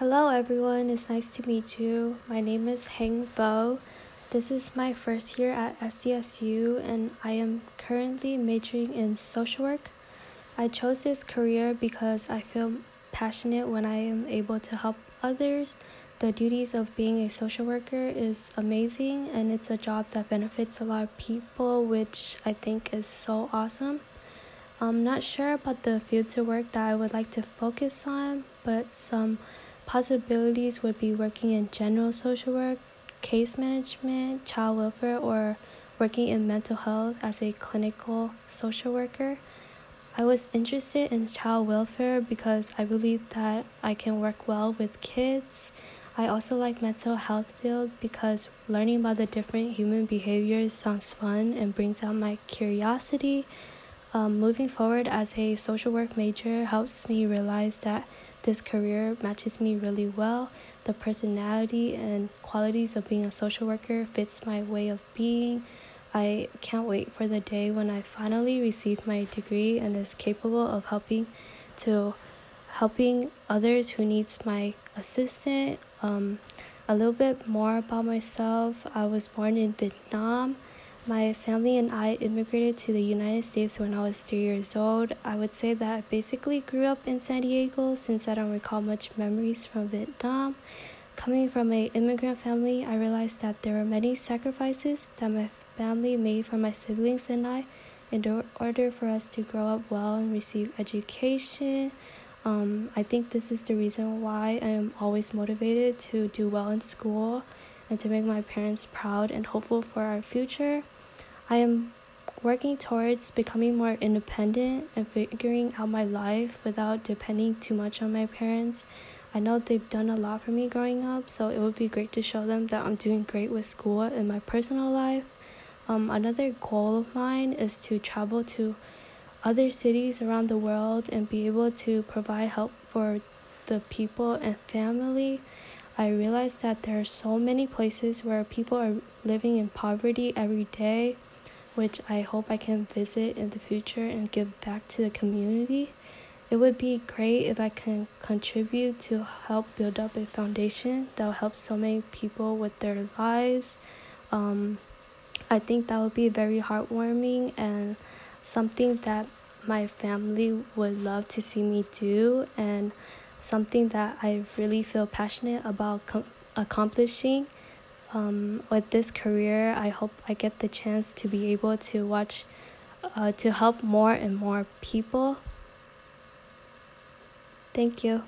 Hello, everyone. It's nice to meet you. My name is Hang Vo. This is my first year at SDSU, and I am currently majoring in social work. I chose this career because I feel passionate when I am able to help others. The duties of being a social worker is amazing, and it's a job that benefits a lot of people, which I think is so awesome. I'm not sure about the field to work that I would like to focus on, but some possibilities would be working in general social work, case management, child welfare, or working in mental health as a clinical social worker. I was interested in child welfare because I believe that I can work well with kids. I also like mental health field because learning about the different human behaviors sounds fun and brings out my curiosity. Um, moving forward as a social work major helps me realize that this career matches me really well. The personality and qualities of being a social worker fits my way of being. I can't wait for the day when I finally receive my degree and is capable of helping to helping others who needs my assistance. Um, a little bit more about myself. I was born in Vietnam. My family and I immigrated to the United States when I was three years old. I would say that I basically grew up in San Diego since I don't recall much memories from Vietnam. Coming from an immigrant family, I realized that there were many sacrifices that my family made for my siblings and I in order for us to grow up well and receive education. Um, I think this is the reason why I am always motivated to do well in school and to make my parents proud and hopeful for our future. I am working towards becoming more independent and figuring out my life without depending too much on my parents. I know they've done a lot for me growing up, so it would be great to show them that I'm doing great with school and my personal life. Um, another goal of mine is to travel to other cities around the world and be able to provide help for the people and family. I realize that there are so many places where people are living in poverty every day which I hope I can visit in the future and give back to the community. It would be great if I can contribute to help build up a foundation that will help so many people with their lives. Um, I think that would be very heartwarming and something that my family would love to see me do, and something that I really feel passionate about com- accomplishing um, with this career, I hope I get the chance to be able to watch, uh, to help more and more people. Thank you.